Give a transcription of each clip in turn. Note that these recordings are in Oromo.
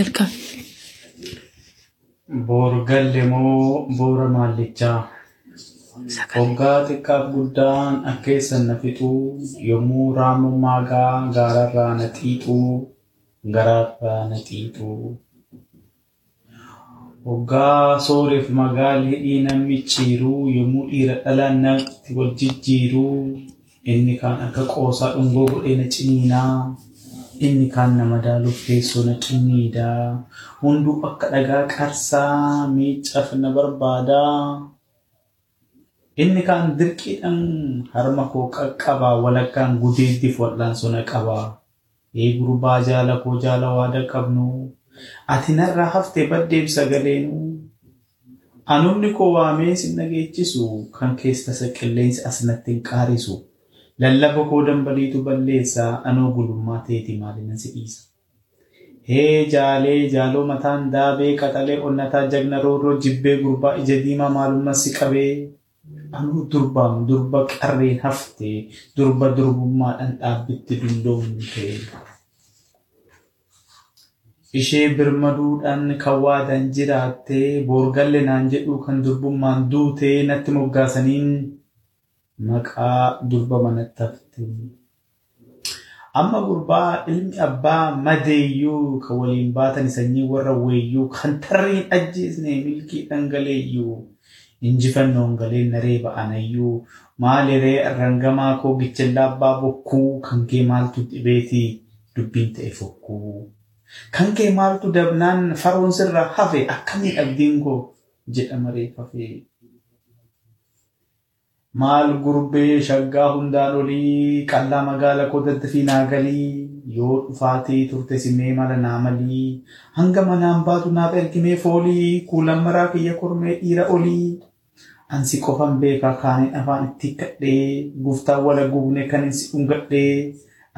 jalqabe. Boorgalle moo boora maallichaa? Hoggaa xiqqaaf guddaan akkeessan na fixuu yommuu raamummaa gaa gaararraa na xiixuu garaarraa na xiixuu. Hoggaa sooreef magaalii dhiina micciiruu yommuu dhiira dhalaan natti wal jijjiiruu inni kaan akka qoosaa dhungoo godhee na ciniinaa. Inni kaan nama daaluuf teessoo na cimmiidhaa hunduu akka dhagaa qarsaa miicaaf na barbaadaa inni kaan dirqiidhaan harma koo qaqqabaa walakkaan gudeeddiif wal'aansoo na qabaa ee gurbaa jaala koo jaala waada qabnu ati narraa haftee baddeef sagaleenu anumni koo waamee sin dhageechisu kan keessa qilleensi asnatti hin qaarisu. Lallaba koo dambaliitu balleessa anoo gulummaa teeti maalina si dhiisa. Hee jaalee jaaloo mataan daabee qaxalee onnataa jagna roorroo jibbee gurbaa ija diimaa maalummaa si qabee anuu durbaam durba qarreen haftee durba durbummaadhaan dhaabbitti dulloomte. Ishee birmaduudhaan kan waadan jiraattee boorgalle naan jedhu kan durbummaan duutee natti moggaasaniin maqaa durba manatti hafte. Amma gurbaa ilmi abbaa madeeyyuu kan waliin baatan sanyii warra weeyyuu kan tarreen ajjeesne milkii dhangaleeyyuu injifannoon galee naree ba'anayyuu maaliree rangamaa koo gichellaa abbaa bokkuu kan kee maaltu dhibeetii dubbiin ta'e fokkuu. Kan kee maaltu dabnaan faroon sirra hafe akkamiin abdiin koo jedhama reeffafee. Maal gurbee shaggaa hundaan olii qallaa magaala koo daddafii naa galii yoo dhufaatee turte simee mala naa malii hanga manaan baatu naaf ergimee foolii kuulan maraa kiyya kormee dhiira olii ansi qofan beekaa kaaniin afaan itti hikkadhee guftaan wala gubne kan insi dhungadhee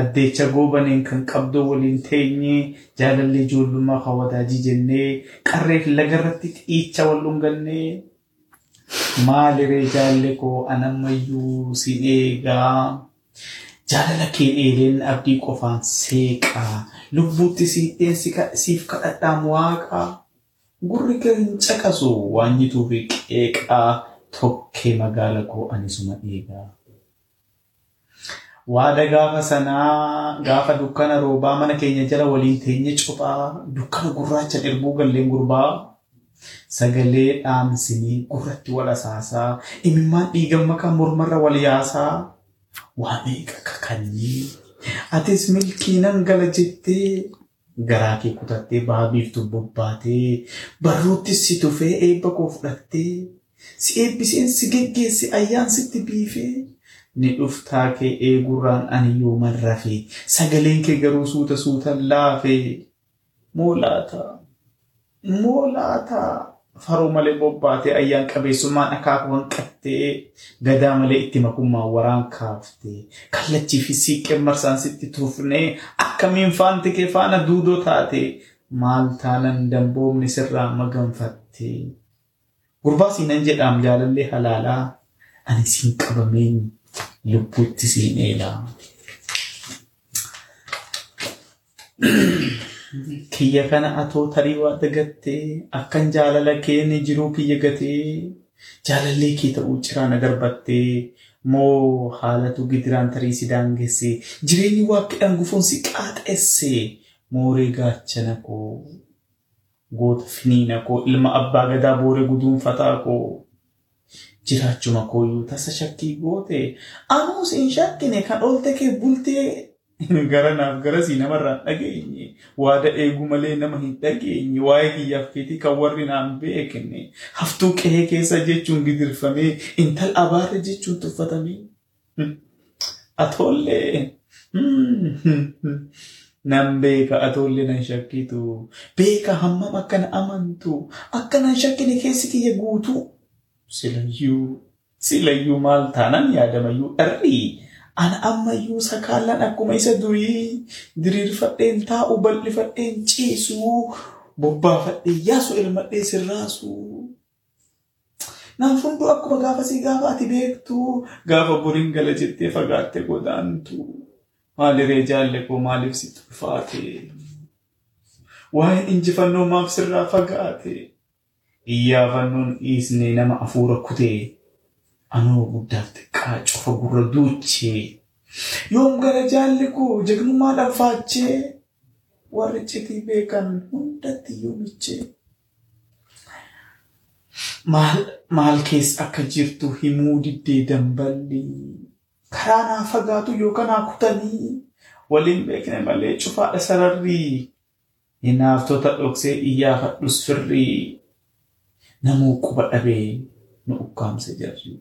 addeecha goobaneen kan qabdoo waliin teenye jaalallee ijoollummaa kan wadaajii jennee qarreef lagarratti xiicha wal dhungannee. Maaliree jaalle koo anammayyuu siin eegaa. Jaalala kee dheereen abdii qofaan seeqaa. Lubbuutti siif kadhadhaan waaqaa. Gurri kee hin caqasu waanyituu fi qeeqaa. Tokkee magaala koo anisuma eegaa. Waada gaafa sanaa gaafa dukkana roobaa mana keenya jala waliin teenye cuphaa dukkana gurraacha dhirbuu galleen gurbaa. Sagalee dhaamsinii gurratti wal asaasaa imimmaan dhiigan makaa mormarra wal yaasaa waa meeqa kakannii. Atis milkiinan gala jettee garaa kee kutattee bahaa biiftuu bobbaatee barruuttis si tufee eebba koo fudhattee si eebbiseen si geggeesse ayyaan sitti biifee ni dhuftaa kee eegurraan ani yoo marrafe sagaleen kee garuu suuta suutan laafee. Moolaata moolaata. Faroo malee bobbaatee ayyaan qabeessummaan akaakuu hanqattee gadaa malee itti makummaan waraan kaaftee kallachii fi siiqqeen marsaan sitti tufnee akkamiin faanti kee faana duudoo taate maal taanan damboomni sirraa maganfatte. Gurbaa siinan jedhaam jaalallee halaalaa ani siin qabameen lubbuutti siin eelaa. Kiyya kana atoo tarii waa dagattee akkan jaalala kee jiruu kiyya gatee jaalallee kee ta'uu ciraan agarbattee moo haalatu gidiraan tarii si daangessee jireenyi waaqidhaan gufuun si qaaxeessee mooree gaachana koo goota finiina koo ilma abbaa gadaa booree guduunfataa koo jiraachuma kooyyuu tasa shakkii goote anuus hin shakkine kan oolte kee bultee gara naaf garasii namarraan dhageenye? Waada eegu malee nama hin dhageenye? Waa'ee kiyyaaf keetii kan warri naan beekne? Haftuu qe'ee keessa jechuun gidirfamee intal abaarre jechuun tuffatamee? Atoollee nan beeka atoollee nan shakkitu. Beeka hammam akkana amantu? Akkanan shakkine keessi kiyya guutuu silayyuu. Silayyuu maal taanan yaadamayyuu dharrii ana ammayyuu sakaallaan akkuma isa durii diriirfadheen taa'u bal'ifadheen ciisu bobbaafadhee yaasu elmadhee sirraasu. Naaf hunduu akkuma gaafasii gaafa ati beektu gaafa boriin gala jettee fagaatte godaantu maaliree jaalle koo maaliif si ulfaate. Waa'een injifannoo maaf sirraa fagaate? Iyyaafannoon dhiisnee nama afuura kutee anoo guddaaf xiqqaa cufa gurra duuchee yoom gara jaalli koo jagnummaadhaan faachee warri citii beekan hundatti yoomichee. Maal keessa akka jirtu himuu diddee damballi karaa naa fagaatu yookaan haa kutanii waliin beekne malee cufaadha sararrii hinaaftota dhoksee iyyaafadhus firrii namuu quba dhabee nu ukkaamse jarri.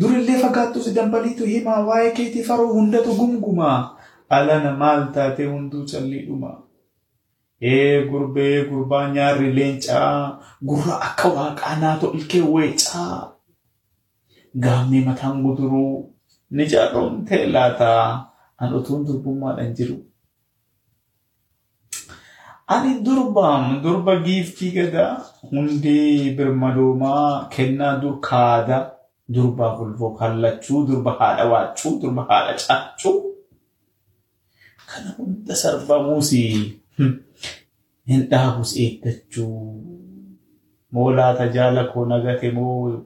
Durillee fagaattus dambaliitu himaa waa'ee keetii faroo hundatu gumgumaa alana maal taatee hunduu calliidhuma. Ee gurbee gurbaa nyaarri leencaa gurra akka waaqaa naatoo ilkee weecaa. Gaammee mataan guduruu ni jaaromtee laataa an utuun durbummaadhaan jiru. Ani durbaam durba giiftii gadaa hundee birmadoomaa kennaa dur kaada durbaa fulfoo kallachuu durba haadha waachuu durba haadha caachuu. Kana hunda sarbamuusi hin dhaabus eeggachuu. Moolaata jaala koo nagate moo?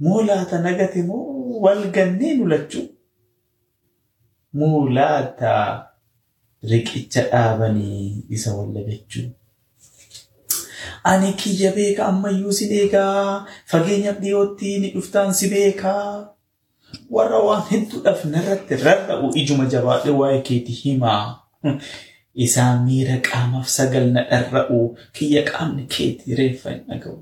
Moolaata nagate moo? Wal gannee nulachuu moolaata riqicha dhaabanii isa wallagachuu. Ani kiyya beeka ammayyuu si eegaa fageenyaaf dhiyootti ni dhuftaan si beekaa. Warra waan hedduudhaaf narratti rarra'u ijuma jabaadhe waa'ee keeti himaa. Isaan miira qaamaaf sagal na dharra'u kiyya qaamni keeti reeffa hin dhaga'u.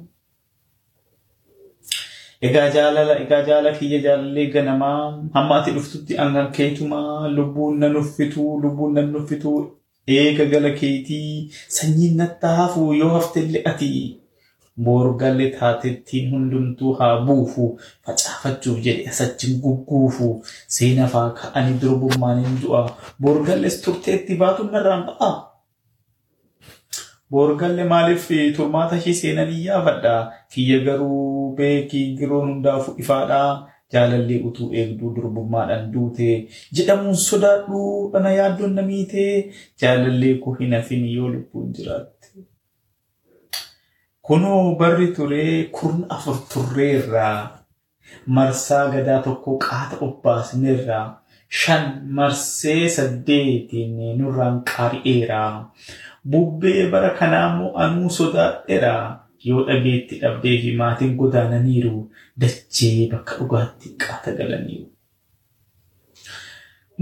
Egaa jaalala egaa jaala kiyya jaalallee ganamaa hamma ati dhuftutti angan keetumaa lubbuun na nuffitu lubbuun na nuffitu eega gala keetii sanyiin natti hafu yoo haftellee ati. Boorgalle taatettiin hundumtuu haa buufu facaafachuuf jedhe asachin gugguufu seena faa ka'anii durbummaan hin du'a boorgalles turteetti baatuun narraan ba'a. Boorgalle maaliif turmaata ishee seenanii yaafadha kiyya garuu beekii giroon hundaafuu ifaadha jaalallee utuu eegduu durbummaadhaan duute jedhamuun sodaadhu dhana yaaddoon namiite jaalallee koo hin hafin yoo lubbuun jiraatte. Kunoo barri turee kurna afur turreerraa marsaa gadaa tokko qaata obbaasneerraa shan marsee saddeetiin nurraan qaari'eeraa. Bubbee bara kanaa immoo anuu sodaadheera yoo dhageetti dhabdee fi maatiin godaananiiru dachee bakka dhugaatti qaata galaniiru.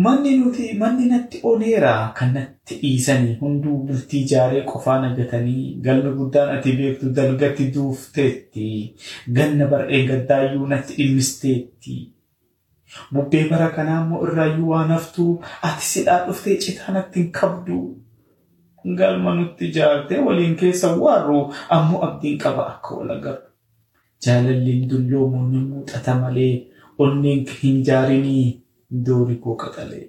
Manni nuti manni natti oneera kan natti dhiisanii hunduu bultii ijaaree qofaa nagatanii galmi guddaan ati beektu dalgatti duufteetti ganna bar'ee gaddaayyuu natti dhimmisteetti. Bubbee bara kanaa immoo irraayyuu waan haftu ati sidhaa dhuftee citaa natti hin qabdu. galma nutti ijaartee waliin keessa waarru ammoo abdiin qaba akka wal agarru. Jaalalliin dulloomuun ni muuxata malee onneen hin jaarinii doori koo qaxalee.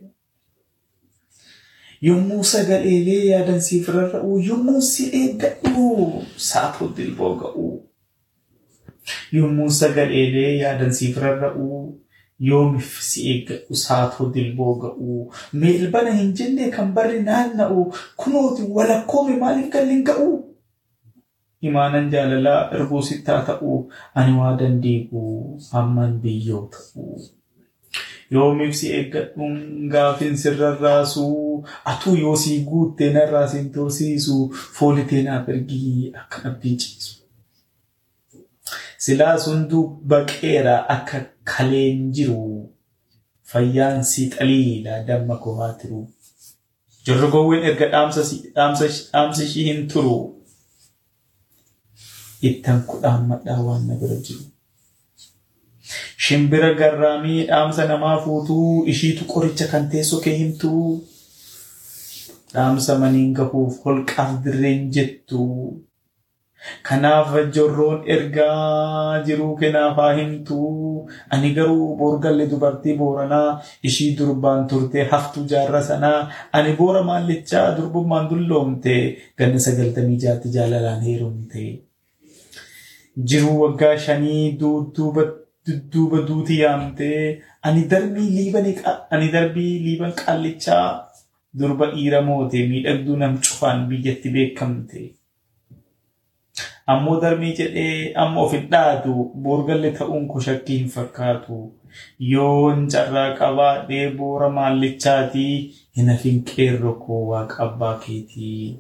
Yommuu sagaleelee yaadan siif rarra'u yommuu si eeggadhu saafuu dilboo ga'u. Yommuu sagaleelee yaadan siif rarra'u yoomiif si eeggadhu saafuu dilboo ga'u. Meelbana hin jenne kan barri naanna'u kunooti walakkoome maaliif galli ga'u. Imaanan jaalalaa erguu sittaa ta'u ani waa dandeeku hamman biyyoo ta'u. Yoomiif si eeggadhuun gaafin sirrarraasu atuu yoo si guuttee narraa sin tursiisu foolitee naaf ergii akka dhabbiin ciisu. Silaa sunduu baqeera akka kaleen jiru fayyaan si xaliila damma koo tiru. Jorrogoowwan erga dhaamsa ishii hin turu. Ittan kudhaan madhaa waan na bira jiru. Shimbira garraamii dhaamsa namaa fuutuu ishiitu qoricha kan teessoo kee himtuu. Dhaamsa maniin gahuuf holqaaf dirreen jettu. Kanaaf jorroon ergaa jiruu kanaaf haa himtuu. Ani garuu boorgalle dubartii booranaa ishii durbaan turte haftuu jaarra sanaa. Ani boora maallichaa durbummaan dulloomte ganna sagaltamii jaatti jaalalaan heerumte. Jiruu waggaa shanii dudduuba duuti yaamte ani darbii liiban qaallichaa durba dhiira moote miidhagduu nam cufaan biyyatti beekamte. Ammoo darbii jedhee amma of hin dhaatu boorgalle ta'uun ko shakkii hin fakkaatu. Yoon carraa qabaadhee boora maallichaatii hin hafin qeerroo koo waaqa abbaa keetii.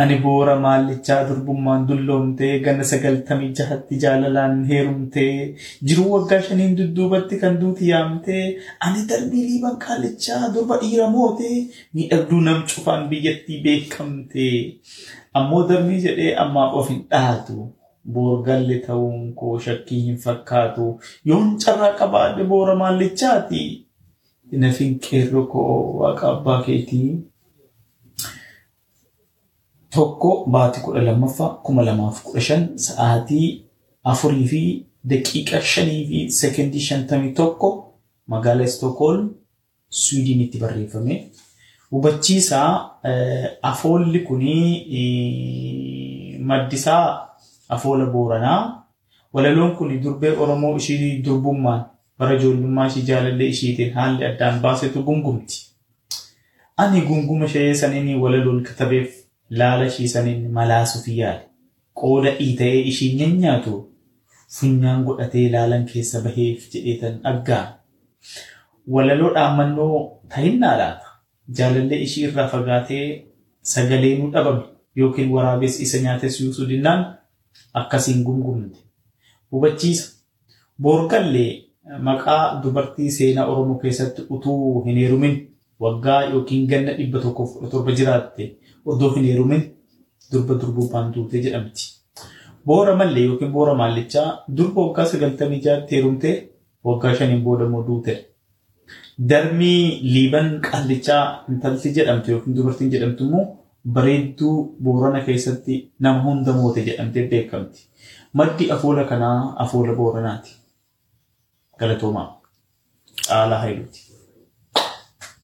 Ani boora maallichaa durbummaan dulloomtee ganna sagaltamii jahatti jaalalaan heerumtee jiruu waggaa shaniin dudduubatti kan duuti yaamtee ani darbii liiban kaallichaa durba dhiira mootee miidhagduu nam cufaan biyyattii beekamtee ammoo darbii jedhee ammaaf of hin dhaatu. Boorgalle ta'uun koo shakkii hin fakkaatu yoon carraa qabaadhe boora maallichaati. Nafin qeerroo koo waaqa abbaa keetii. Tokko baatii kudha lammaffaa kuma lamaaf kudha shan sa'aatii afurii fi daqiiqa shanii fi sekendii shantamii tokko magaalaa Istookholm Swiidinitti barreeffame. Hubachiisaa afoolli kunii maddisaa afoola booranaa. Walaloon kun durbee Oromoo ishii durbummaan bara ijoollummaa ishii jaalallee ishiitiin haalli addaan baasetu gungumti. Ani gunguma ishee saniin walaloon katabeef laala ishii saniin malaasuuf yaale. Qooda dhiita'ee ishiin nyaanyaatu funyaan godhatee laalan keessa baheef jedheetan dhaggaan. Walaloo dhaammannoo ta'innaa laata. Jaalallee ishii irraa fagaatee sagalee nu dhabame yookiin waraabessi isa nyaates yuusuu dinnaan akkasiin gungumte. Hubachiisa. Boorgallee maqaa dubartii seenaa Oromoo keessatti utuu hin heerumin waggaa yookiin ganna dhibba tokkoof torba jiraatte odoo hin heerumin durba durbubbaan duute jedhamti. Boora mallee yookiin boora maallichaa durba waggaa sagaltamii jaatti heerumtee waggaa shaniin booda immoo duute. Darmii liiban qaallichaa intalti jedhamtu yookiin dubartiin jedhamtu immoo bareedduu boorana keessatti nama hunda moote jedhamtee beekamti. Maddi afoola kanaa afoola booranaati. Galatoomaa. Caalaa Hayiluuti.